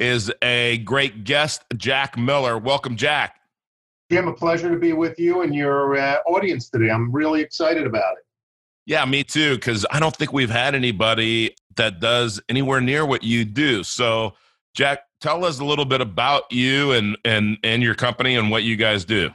is a great guest, Jack Miller. Welcome, Jack. Jim, a pleasure to be with you and your uh, audience today. I'm really excited about it. Yeah, me too, because I don't think we've had anybody that does anywhere near what you do. So, Jack, tell us a little bit about you and and and your company and what you guys do.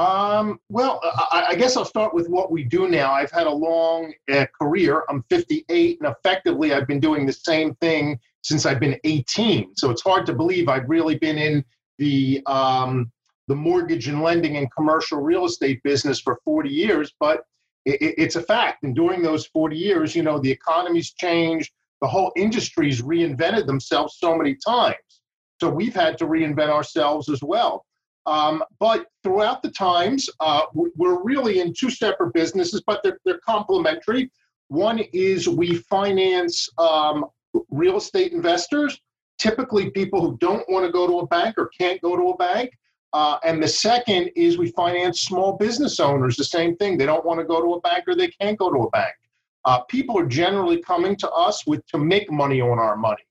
Um, well, I, I, guess I'll start with what we do now. I've had a long uh, career. I'm 58, and effectively, I've been doing the same thing since I've been 18. So it's hard to believe I've really been in the um, the mortgage and lending and commercial real estate business for 40 years. But it, it's a fact. And during those 40 years, you know, the economy's changed, the whole industry's reinvented themselves so many times. So we've had to reinvent ourselves as well. Um, but throughout the times, uh, we're really in two separate businesses, but they're, they're complementary. One is we finance um, real estate investors, typically people who don't want to go to a bank or can't go to a bank. Uh, and the second is we finance small business owners, the same thing. They don't want to go to a bank or they can't go to a bank. Uh, people are generally coming to us with to make money on our money.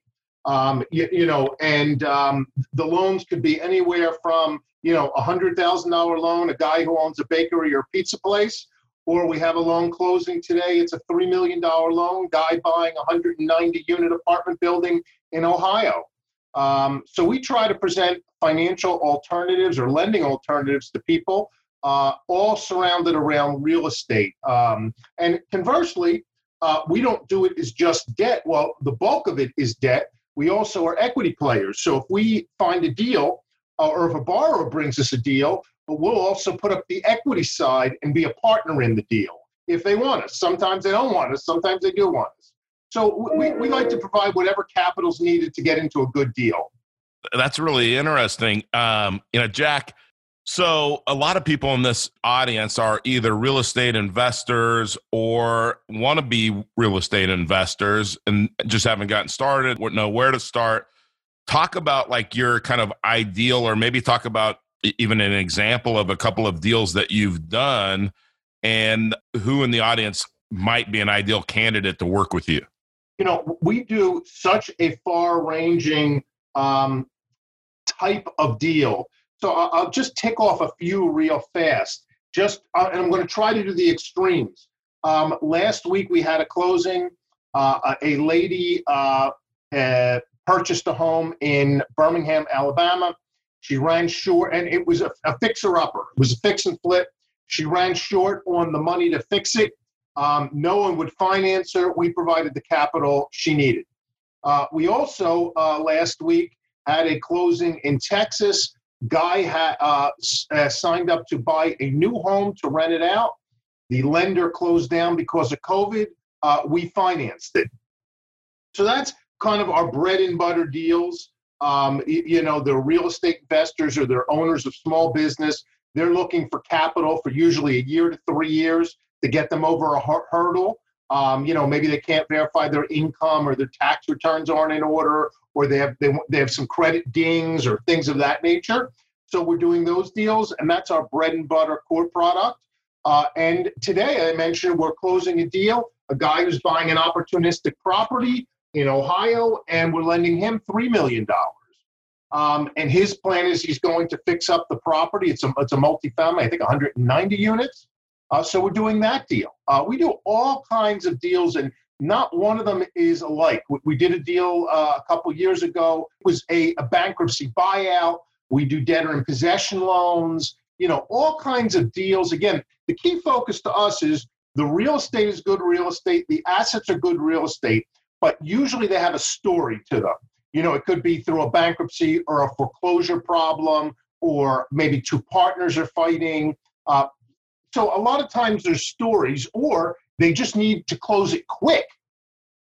Um, you, you, know, and um, the loans could be anywhere from you know a hundred thousand dollar loan, a guy who owns a bakery or pizza place, or we have a loan closing today. It's a three million dollar loan, guy buying a 190 unit apartment building in Ohio. Um, so we try to present financial alternatives or lending alternatives to people, uh, all surrounded around real estate. Um, and conversely, uh, we don't do it as just debt. Well, the bulk of it is debt. We also are equity players. So if we find a deal, or if a borrower brings us a deal, but we'll also put up the equity side and be a partner in the deal if they want us. Sometimes they don't want us. Sometimes they do want us. So we, we like to provide whatever capital's needed to get into a good deal. That's really interesting. Um, you know, Jack. So a lot of people in this audience are either real estate investors or want to be real estate investors and just haven't gotten started, know where to start. Talk about like your kind of ideal, or maybe talk about even an example of a couple of deals that you've done and who in the audience might be an ideal candidate to work with you you know, we do such a far ranging um, type of deal. So I'll, just tick off a few real fast. Just, uh, and I'm going to try to do the extremes. Um, last week we had a closing. Uh, a lady uh, purchased a home in Birmingham, Alabama. She ran short, and it was a, a fixer upper. It was a fix and flip. She ran short on the money to fix it. Um, no one would finance her. We provided the capital she needed. Uh, we also uh, last week had a closing in Texas. Guy had uh, uh, signed up to buy a new home to rent it out. The lender closed down because of COVID. Uh, we financed it. So that's kind of our bread and butter deals. Um, you, know, the real estate investors or they're owners of small business. They're looking for capital for usually a year to three years to get them over a hurdle. Um, you know, maybe they can't verify their income or their tax returns aren't in order, or they have they, they have some credit dings or things of that nature. So we're doing those deals, and that's our bread and butter core product. Uh, and today I mentioned we're closing a deal. A guy who's buying an opportunistic property in Ohio, and we're lending him three million dollars. Um, and his plan is he's going to fix up the property. It's a it's a multifamily, I think 190 units. Uh, so we're doing that deal. Uh, we do all kinds of deals, and not one of them is alike. We, we did a deal uh, a couple years ago. It was a, a bankruptcy buyout. We do debtor in possession loans. You know, all kinds of deals. Again, the key focus to us is the real estate is good real estate. The assets are good real estate, but usually they have a story to them. You know, it could be through a bankruptcy or a foreclosure problem, or maybe two partners are fighting. Uh, so a lot of times there's stories, or they just need to close it quick,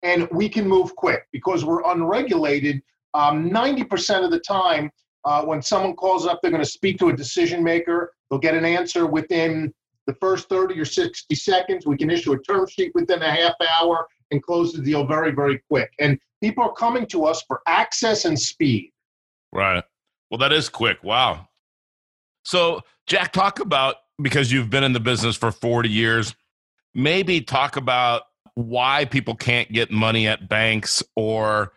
and we can move quick because we're unregulated. Um, 90% of the time, Uh, when someone calls up, they're going to speak to a decision maker. They'll get an answer within the first 30 or 60 seconds. We can issue a term sheet within a half hour and close the deal very, very quick. And people are coming to us for access and speed. Right. Well, that is quick. Wow. So, Jack, talk about because you've been in the business for 40 years, maybe talk about why people can't get money at banks or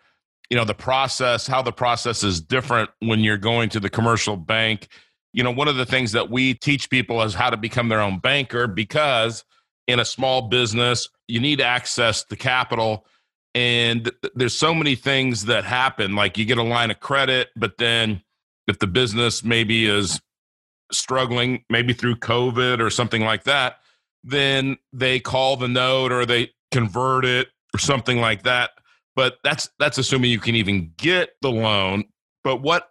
you know the process how the process is different when you're going to the commercial bank you know one of the things that we teach people is how to become their own banker because in a small business you need access to capital. And there's so many things that happen like you get a line of credit but then if the business maybe is struggling maybe through covid or something like that then they call the note or they convert it or something like that. But that's that's assuming you can even get the loan. But what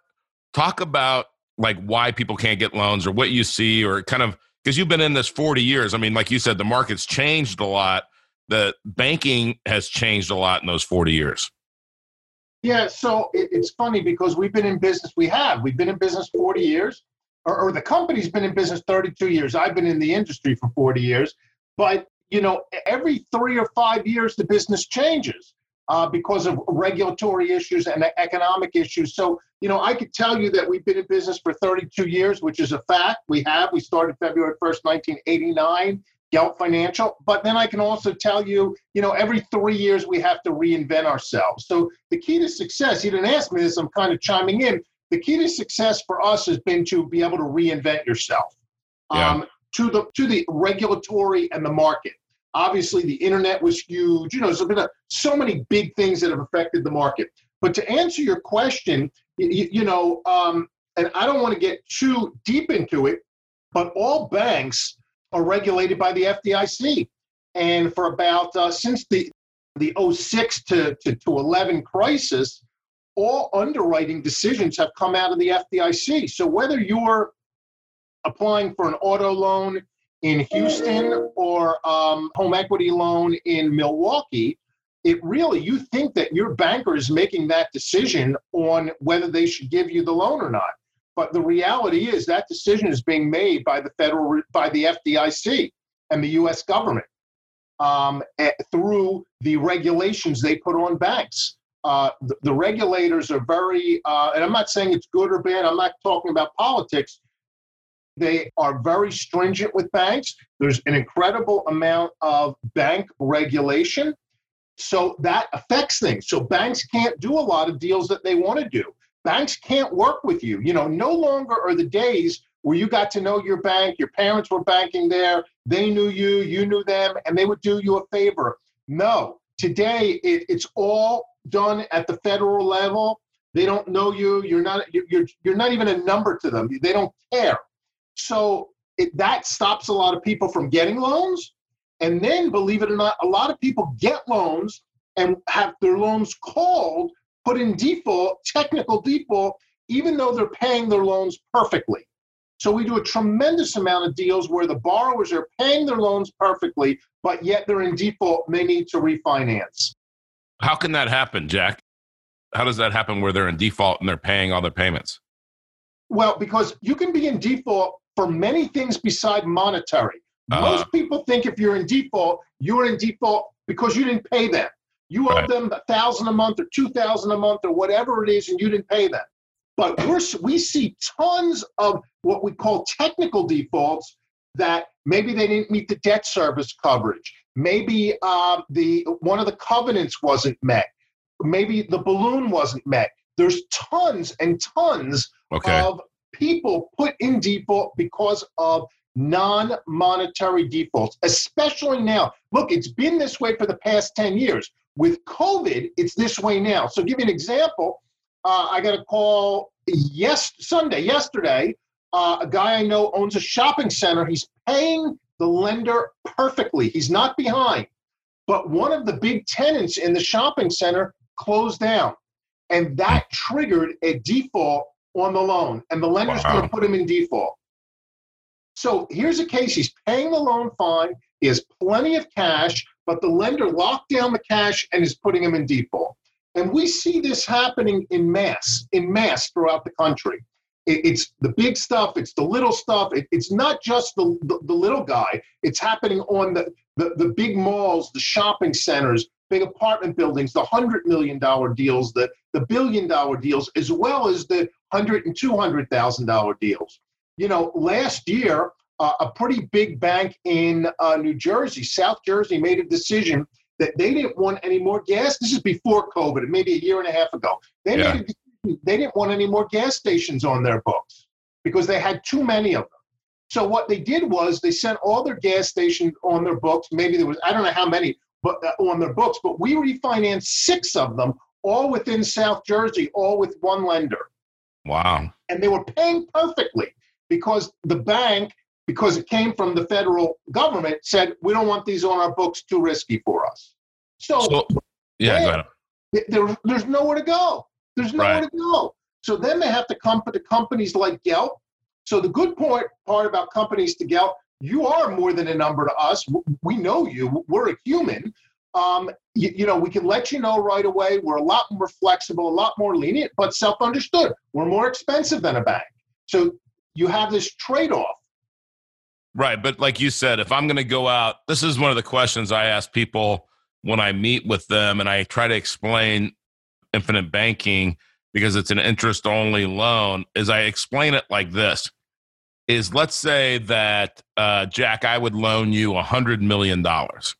talk about like why people can't get loans or what you see or kind of because you've been in this 40 years. I mean like you said the market's changed a lot the banking has changed a lot in those 40 years yeah so it, it's funny because we've been in business we have we've been in business 40 years or, or the company's been in business 32 years i've been in the industry for 40 years but you know every three or five years the business changes uh, because of regulatory issues and economic issues. So, you know, I could tell you that we've been in business for 32 years, which is a fact. We have. We started February 1st, 1989, Gelt Financial. But then I can also tell you, you know, every three years we have to reinvent ourselves. So the key to success, you didn't ask me this, I'm kind of chiming in. The key to success for us has been to be able to reinvent yourself. Yeah. Um, to the to the regulatory and the market. Obviously, the internet was huge. You know, there's been a, so many big things that have affected the market. But to answer your question, you, you know, um, and I don't want to get too deep into it, but all banks are regulated by the FDIC. And for about uh, since the the 06 to, to, to 11 crisis, all underwriting decisions have come out of the FDIC. So whether you're applying for an auto loan, in Houston or um, home equity loan in Milwaukee, it really, you think that your banker is making that decision on whether they should give you the loan or not. But the reality is that decision is being made by the federal, by the FDIC and the U.S. government um, through the regulations they put on banks. Uh, the, the, regulators are very, uh, and I'm not saying it's good or bad. I'm not talking about politics. They are very stringent with banks. There's an incredible amount of bank regulation. So that affects things. So banks can't do a lot of deals that they want to do. Banks can't work with you. You know, no longer are the days where you got to know your bank, your parents were banking there, they knew you, you knew them, and they would do you a favor. No, today it, it's all done at the federal level. They don't know you. You're not. You're you're not even a number to them. They don't care. So it, that stops a lot of people from getting loans. And then, believe it or not, a lot of people get loans and have their loans called, put in default, technical default, even though they're paying their loans perfectly. So we do a tremendous amount of deals where the borrowers are paying their loans perfectly, but yet they're in default they need to refinance. How can that happen, Jack? How does that happen where they're in default and they're paying all their payments? Well, because you can be in default for many things beside monetary. Uh-huh. Most people think if you're in default, you're in default because you didn't pay them. You owe right. them a thousand a month or two thousand a month or whatever it is, and you didn't pay them. But we're, we see tons of what we call technical defaults that maybe they didn't meet the debt service coverage. Maybe uh, the one of the covenants wasn't met. Maybe the balloon wasn't met. There's tons and tons okay. of people put in default because of non monetary defaults, especially now. Look, it's been this way for the past 10 years. With COVID, it's this way now. So, give you an example. Uh, I got a call yes Sunday, yesterday. Uh, a guy I know owns a shopping center. He's paying the lender perfectly. He's not behind. But one of the big tenants in the shopping center closed down. And that triggered a default on the loan, and the lender's wow. going to put him in default. So here's a case he's paying the loan fine, he has plenty of cash, but the lender locked down the cash and is putting them in default. And we see this happening in mass, in mass throughout the country. It, it's the big stuff. It's the little stuff. It, it's not just the, the, the little guy. It's happening on the, the the big malls, the shopping centers, big apartment buildings, the hundred million dollar deals, the the billion dollar deals, as well as the hundred and two hundred thousand dollar deals. You know, last year, uh, a pretty big bank in uh, New Jersey, South Jersey, made a decision that they didn't want any more gas. This is before COVID, maybe a year and a half ago. They yeah. made a decision, they didn't want any more gas stations on their books because they had too many of them. So what they did was they sent all their gas stations on their books. Maybe there was I don't know how many, but uh, on their books. But we refinanced six of them, all within South Jersey, all with one lender. Wow! And they were paying perfectly because the bank, because it came from the federal government, said we don't want these on our books, too risky for us. So, so yeah, there, there's nowhere to go. There's nowhere right. to go. So then they have to come to companies like Gelt. So the good part part about companies to Gelt, you are more than a number to us. We know you. We're a human. Um, you, you, know, we can let you know right away. We're a lot more flexible, a lot more lenient, but self-understood. We're more expensive than a bank. So you have this trade-off. Right, but like you said, if I'm going to go out, this is one of the questions I ask people when I meet with them, and I try to explain infinite banking because it's an interest-only loan. Is I explain it like this: is let's say that uh, Jack, I would loan you a hundred million dollars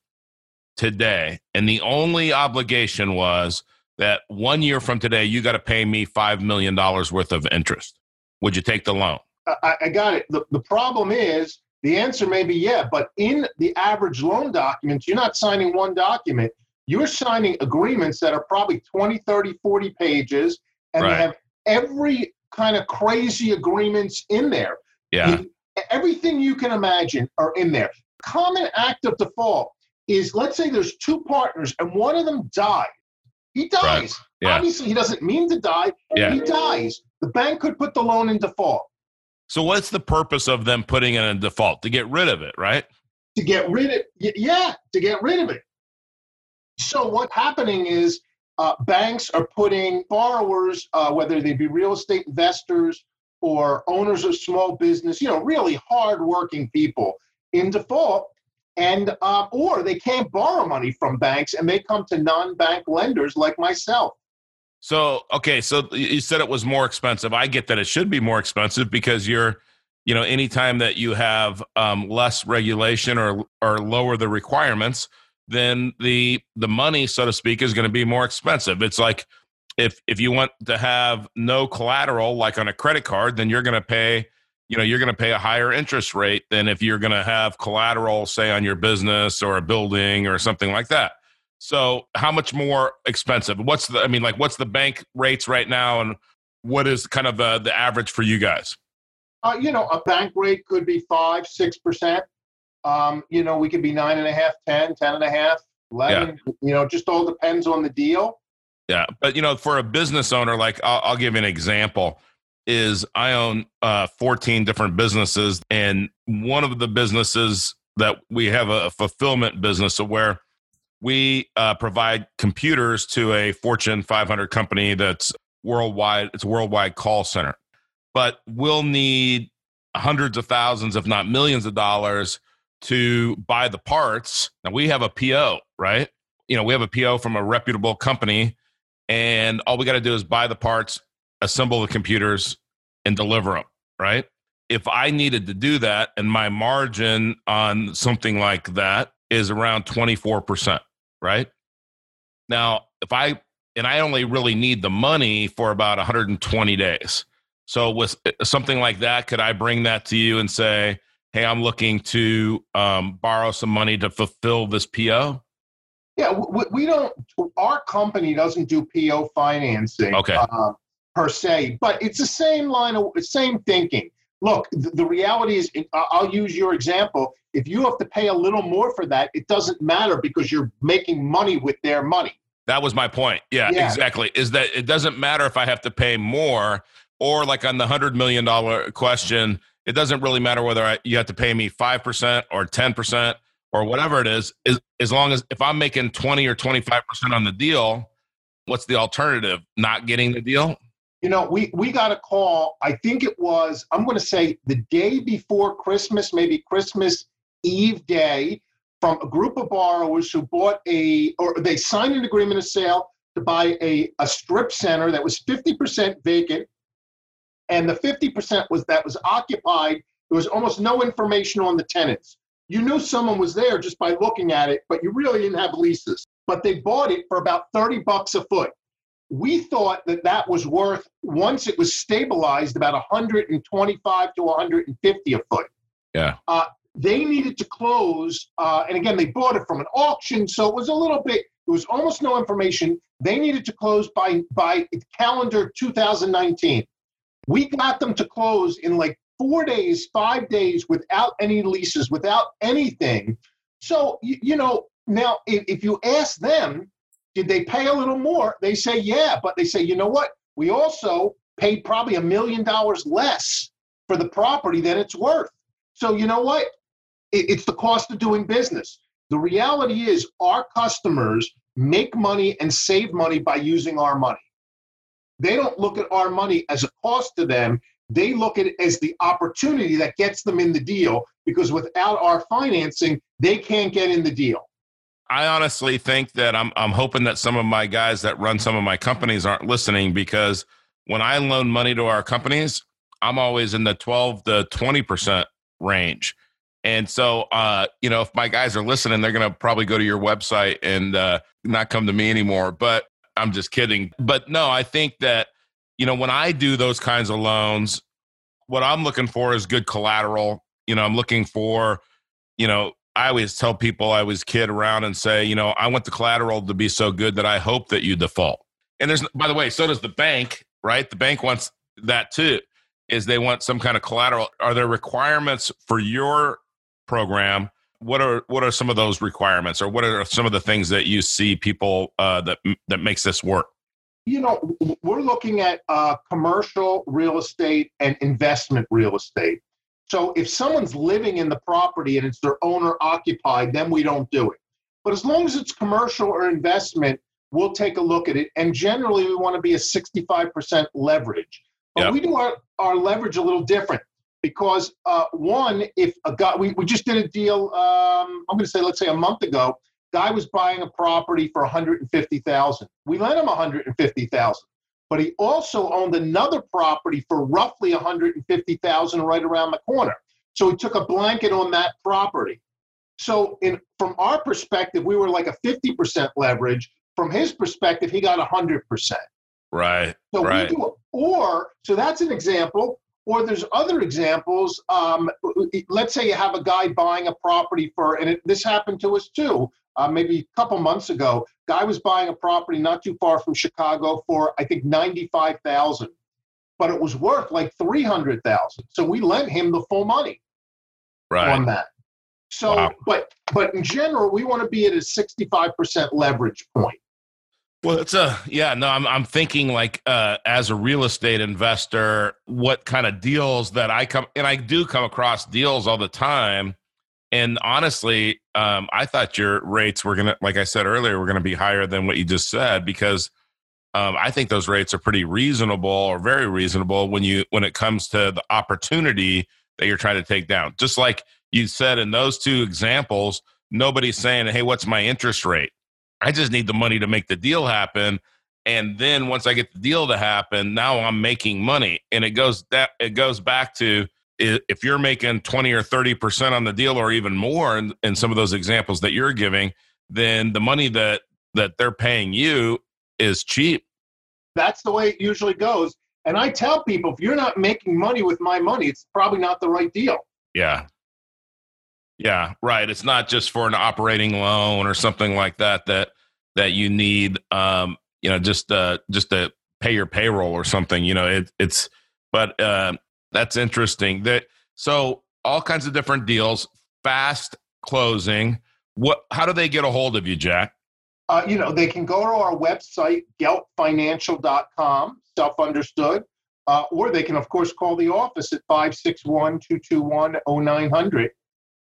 today, and the only obligation was that one year from today, you got to pay me five million dollars worth of interest. Would you take the loan? I, I got it. The, the problem is the answer may be yeah, but in the average loan documents, you're not signing one document. You're signing agreements that are probably 20, 30, 40 pages, and right. they have every kind of crazy agreements in there. Yeah. everything you can imagine are in there. Common act of default is let's say there's two partners and one of them dies. He dies. Right. Yeah. Obviously, he doesn't mean to die. Yeah. He dies. The bank could put the loan in default. So what's the purpose of them putting in default? To get rid of it, right? To get rid of it. yeah, to get rid of it. So what's happening is uh, banks are putting borrowers, uh, whether they be real estate investors or owners of small business, you know, really hardworking people in default, and uh, or they can't borrow money from banks and they come to non-bank lenders like myself. So, okay, so you said it was more expensive. I get that it should be more expensive because you're, you know, anytime that you have um, less regulation or or lower the requirements, then the the money, so to speak, is going to be more expensive. It's like if if you want to have no collateral, like on a credit card, then you're going to pay, you know, you're going to pay a higher interest rate than if you're going to have collateral, say, on your business or a building or something like that. So, how much more expensive? What's the? I mean, like, what's the bank rates right now, and what is kind of the the average for you guys? Uh, you know, a bank rate could be five, six percent. Um, you know, we could be nine and a half, ten, ten and a half, eleven. Yeah. You know, just all depends on the deal. Yeah, but you know, for a business owner, like I'll, I'll give you an example. Is I own uh, 14 different businesses, and one of the businesses that we have a fulfillment business where we uh, provide computers to a Fortune 500 company that's worldwide. It's a worldwide call center, but we'll need hundreds of thousands, if not millions of dollars to buy the parts. Now we have a PO, right? You know, we have a PO from a reputable company, and all we got to do is buy the parts, assemble the computers, and deliver them, right? If I needed to do that and my margin on something like that is around 24%, right? Now, if I and I only really need the money for about 120 days. So with uh, something like that, could I bring that to you and say, "Hey, I'm looking to um, borrow some money to fulfill this PO"? Yeah, we, we don't. Our company doesn't do PO financing. Okay. Uh, per se, but it's the same line of same thinking. Look, the, the reality is, I'll use your example. If you have to pay a little more for that, it doesn't matter because you're making money with their money. That was my point. Yeah, yeah, exactly. Is that it doesn't matter if I have to pay more or like on the $100 million question, it doesn't really matter whether I, you have to pay me 5% or 10% or whatever it is, is, as long as if I'm making 20 or 25% on the deal, what's the alternative? Not getting the deal? You know, we, we got a call, I think it was, I'm going to say the day before Christmas, maybe Christmas Eve day, from a group of borrowers who bought a, or they signed an agreement of sale to buy a, a strip center that was 50% vacant. And the 50% was that was occupied. There was almost no information on the tenants. You knew someone was there just by looking at it, but you really didn't have leases. But they bought it for about 30 bucks a foot. We thought that that was worth, once it was stabilized, about 125 to 150 a foot. Yeah. Uh, they needed to close, uh, and again, they bought it from an auction, so it was a little bit. it was almost no information. They needed to close by by calendar 2019. We got them to close in like four days, five days without any leases, without anything. So you, you know now, if, if you ask them, did they pay a little more? They say yeah, but they say you know what? We also paid probably a million dollars less for the property than it's worth. So you know what? it's the cost of doing business. The reality is, our customers make money and save money by using our money. They don't look at our money as a cost to them. They look at it as the opportunity that gets them in the deal because without our financing, they can't get in the deal. I honestly think that I'm I'm hoping that some of my guys that run some of my companies aren't listening because when I loan money to our companies, I'm always in the 12 to 20% range. And so, uh, you know, if my guys are listening, they're going to probably go to your website and uh, not come to me anymore. But I'm just kidding. But no, I think that, you know, when I do those kinds of loans, what I'm looking for is good collateral. You know, I'm looking for, you know, I always tell people I always kid around and say, you know, I want the collateral to be so good that I hope that you default. And there's, by the way, so does the bank, right? The bank wants that too, is they want some kind of collateral. Are there requirements for your program what are what are some of those requirements or what are some of the things that you see people uh, that that makes this work you know we're looking at uh, commercial real estate and investment real estate so if someone's living in the property and it's their owner occupied then we don't do it but as long as it's commercial or investment we'll take a look at it and generally we want to be a 65% leverage but yep. we do our, our leverage a little different because uh, one, if a guy, we, we just did a deal. Um, I'm going to say, let's say a month ago, guy was buying a property for 150,000. We lent him 150,000, but he also owned another property for roughly 150,000 right around the corner. So he took a blanket on that property. So in from our perspective, we were like a 50% leverage. From his perspective, he got 100%. Right. So right. Do, or so that's an example. Or there's other examples. Um, let's say you have a guy buying a property for, and it, this happened to us too, uh, maybe a couple months ago. Guy was buying a property not too far from Chicago for I think ninety-five thousand, but it was worth like three hundred thousand. So we lent him the full money right. on that. So, wow. but but in general, we want to be at a sixty-five percent leverage point. Well, it's a yeah. No, I'm I'm thinking like uh, as a real estate investor, what kind of deals that I come and I do come across deals all the time. And honestly, um, I thought your rates were gonna, like I said earlier, were gonna be higher than what you just said because um, I think those rates are pretty reasonable or very reasonable when you when it comes to the opportunity that you're trying to take down. Just like you said in those two examples, nobody's saying, "Hey, what's my interest rate?" I just need the money to make the deal happen. And then once I get the deal to happen, now I'm making money. And it goes that it goes back to if you're making 20 or 30% on the deal or even more in, in some of those examples that you're giving, then the money that that they're paying you is cheap. That's the way it usually goes. And I tell people if you're not making money with my money, it's probably not the right deal. Yeah. Yeah, right. It's not just for an operating loan or something like that that that you need um, you know, just uh just to pay your payroll or something, you know, it, it's but uh that's interesting. That so all kinds of different deals, fast closing. What how do they get a hold of you, Jack? Uh, you know, they can go to our website, geltfinancial.com, self understood. Uh, or they can, of course, call the office at 561 221 0900.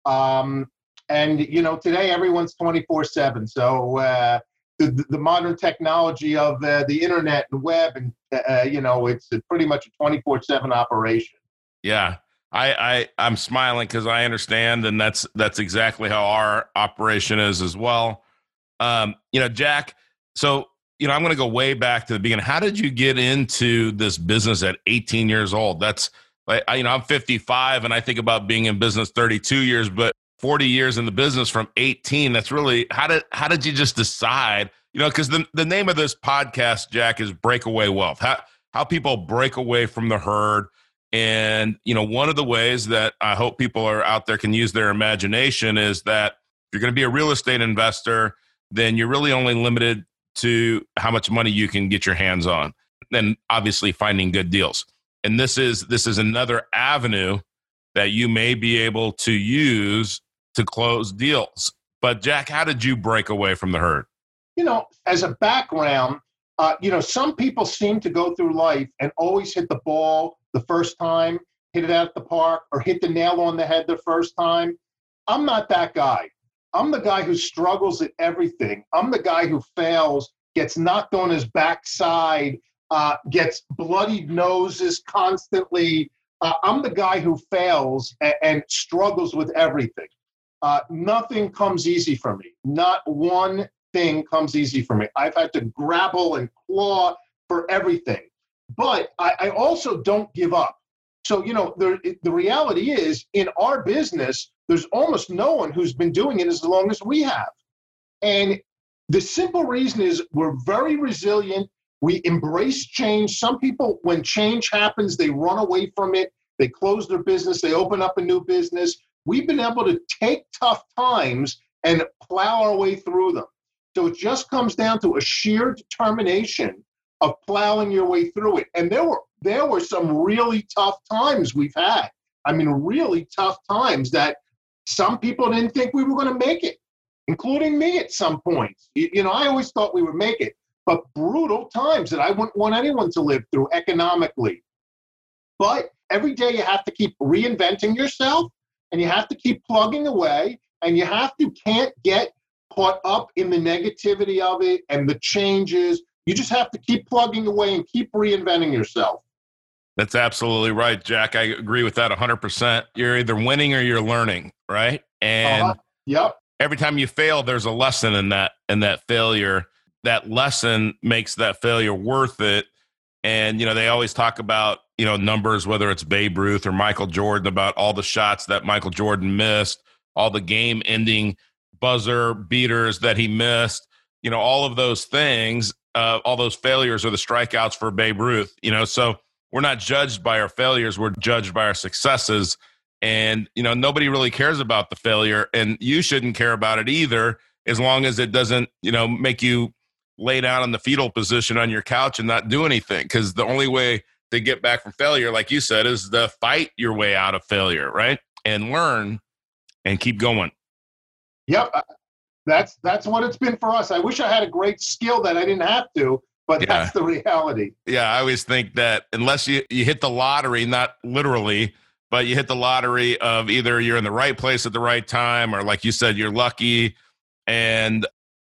Um, and you know, today everyone's twenty four seven. So uh, the, the modern technology of uh, the internet and web, and uh, you know, it's pretty much a twenty four seven operation. Yeah, I, I I'm smiling because I understand, and that's that's exactly how our operation is as well. Um, you know, Jack. So you know, I'm going to go way back to the beginning. How did you get into this business at 18 years old? That's you know, I'm 55 and I think about being in business 32 years, but 40 years in the business from 18. That's really how did how did you just decide? You know, because the the name of this podcast, Jack, is Breakaway Wealth. How how people break away from the herd. And you know, one of the ways that I hope people are out there can use their imagination is that if you're going to be a real estate investor, then you're really only limited to how much money you can get your hands on and obviously finding good deals and this is this is another avenue that you may be able to use to close deals but jack how did you break away from the herd you know as a background uh, you know some people seem to go through life and always hit the ball the first time hit it out the park or hit the nail on the head the first time i'm not that guy I'm the guy who struggles at everything. I'm the guy who fails, gets knocked on his backside, uh, gets bloodied noses constantly. Uh, I'm the guy who fails and, and struggles with everything. Uh, nothing comes easy for me. Not one thing comes easy for me. I've had to grapple and claw for everything. But I, I also don't give up. So, you know, the, the reality is in our business, there's almost no one who's been doing it as long as we have. And the simple reason is we're very resilient. We embrace change. Some people, when change happens, they run away from it. They close their business, they open up a new business. We've been able to take tough times and plow our way through them. So it just comes down to a sheer determination of plowing your way through it. And there were there were some really tough times we've had. I mean, really tough times that some people didn't think we were going to make it, including me at some points. You, you know, I always thought we would make it, but brutal times that I wouldn't want anyone to live through economically. But every day you have to keep reinventing yourself and you have to keep plugging away and you have to can't get caught up in the negativity of it and the changes. You just have to keep plugging away and keep reinventing yourself. That's absolutely right, Jack. I agree with that 100%. You're either winning or you're learning, right? And uh-huh. yep. Every time you fail, there's a lesson in that in that failure. That lesson makes that failure worth it. And you know, they always talk about, you know, numbers whether it's Babe Ruth or Michael Jordan about all the shots that Michael Jordan missed, all the game-ending buzzer beaters that he missed, you know, all of those things, uh, all those failures are the strikeouts for Babe Ruth, you know. So we're not judged by our failures we're judged by our successes and you know nobody really cares about the failure and you shouldn't care about it either as long as it doesn't you know make you lay down in the fetal position on your couch and not do anything because the only way to get back from failure like you said is to fight your way out of failure right and learn and keep going yep uh, that's that's what it's been for us i wish i had a great skill that i didn't have to but yeah. that's the reality. Yeah, I always think that unless you, you hit the lottery, not literally, but you hit the lottery of either you're in the right place at the right time or like you said, you're lucky. And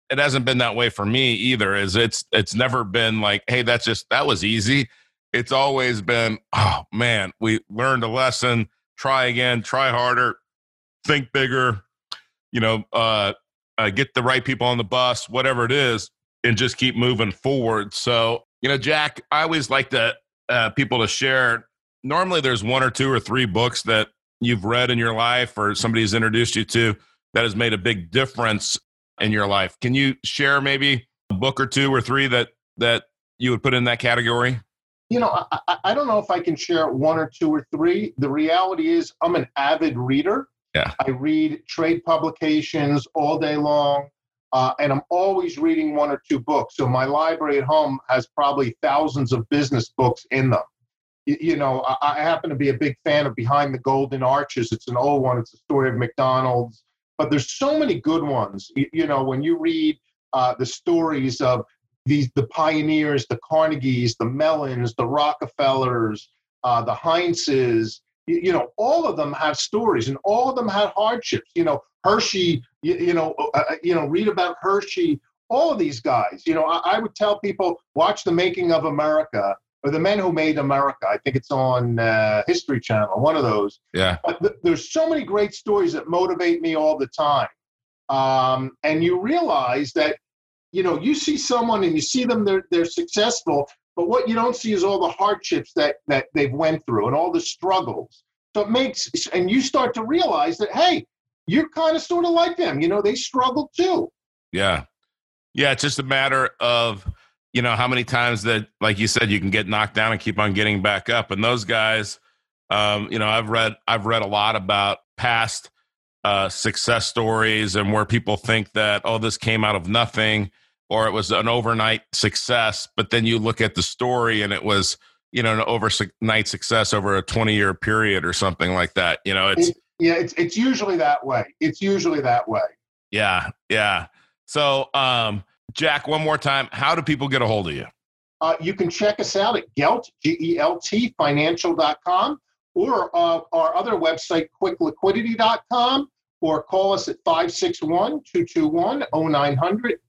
it hasn't been that way for me either. Is it's it's never been like, hey, that's just that was easy. It's always been, oh man, we learned a lesson, try again, try harder, think bigger, you know, uh, uh get the right people on the bus, whatever it is and just keep moving forward. So, you know, Jack, I always like to uh, people to share. Normally, there's one or two or three books that you've read in your life or somebody's introduced you to that has made a big difference in your life. Can you share maybe a book or two or three that that you would put in that category? You know, I, I don't know if I can share one or two or three. The reality is, I'm an avid reader. Yeah. I read trade publications all day long. Uh, and I'm always reading one or two books. So my library at home has probably thousands of business books in them. You, you know, I, I, happen to be a big fan of Behind the Golden Arches. It's an old one. It's the story of McDonald's. But there's so many good ones. You, you know, when you read uh, the stories of these the pioneers, the Carnegies, the Mellons, the Rockefellers, uh, the Heinzes, you, you know, all of them have stories, and all of them had hardships. You know, Hershey, you, you know, uh, uh, you know, read about Hershey all of these guys. You know, I, I would tell people watch the making of America or the men who made America. I think it's on uh, History Channel, one of those. Yeah. But th- there's so many great stories that motivate me all the time. Um, and you realize that, you know, you see someone and you see them, they're, they're successful, but what you don't see is all the hardships that, that they've went through and all the struggles. So it makes, and you start to realize that, hey, you're kind of sort of like them. You know, they struggle too. Yeah. Yeah. It's just a matter of, you know, how many times that, like you said, you can get knocked down and keep on getting back up. And those guys, um, you know, I've read, I've read a lot about past uh, success stories and where people think that, oh, this came out of nothing or it was an overnight success. But then you look at the story and it was, you know, an overnight success over a 20 year period or something like that. You know, it's, yeah, it's, it's usually that way. It's usually that way. Yeah. Yeah. So, um, Jack, one more time, how do people get a hold of you? Uh, you can check us out at Gelt, G E L T, financial.com, or uh, our other website, quickliquidity.com, or call us at 561 221 0900.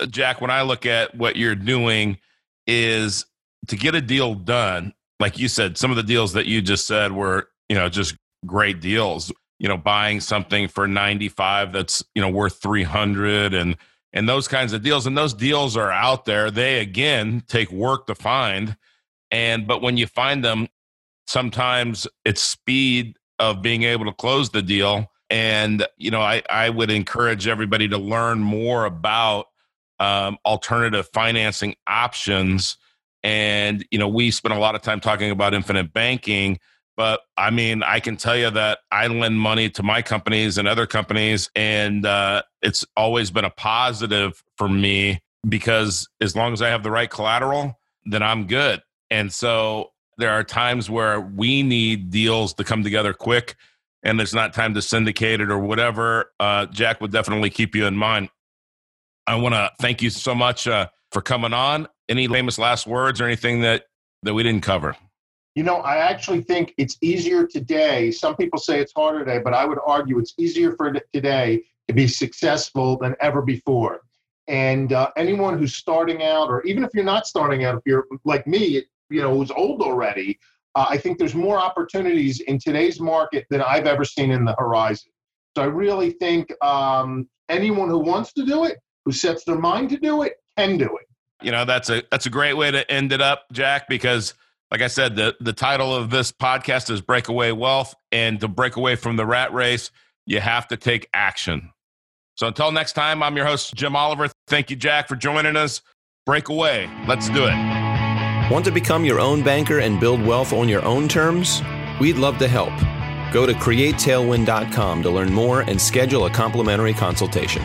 Uh, Jack, when I look at what you're doing, is to get a deal done, like you said, some of the deals that you just said were, you know, just great deals. You know, buying something for 95 that's, you know, worth 300 and and those kinds of deals. And those deals are out there. They again take work to find. And but when you find them, sometimes it's speed of being able to close the deal. And you know, I, I would encourage everybody to learn more about um, alternative financing options. And you know, we spent a lot of time talking about infinite banking but I mean, I can tell you that I lend money to my companies and other companies, and uh, it's always been a positive for me because as long as I have the right collateral, then I'm good. And so there are times where we need deals to come together quick and there's not time to syndicate it or whatever. Uh, Jack would definitely keep you in mind. I want to thank you so much uh, for coming on. Any famous last words or anything that, that we didn't cover? You know, I actually think it's easier today. Some people say it's harder today, but I would argue it's easier for today to be successful than ever before. And uh, anyone who's starting out, or even if you're not starting out, if you're like me, you know, who's old already, uh, I think there's more opportunities in today's market than I've ever seen in the horizon. So I really think um, anyone who wants to do it, who sets their mind to do it, can do it. You know, that's a that's a great way to end it up, Jack, because like I said, the, the title of this podcast is Breakaway Wealth. And to break away from the rat race, you have to take action. So until next time, I'm your host, Jim Oliver. Thank you, Jack, for joining us. Breakaway. Let's do it. Want to become your own banker and build wealth on your own terms? We'd love to help. Go to createtailwind.com to learn more and schedule a complimentary consultation.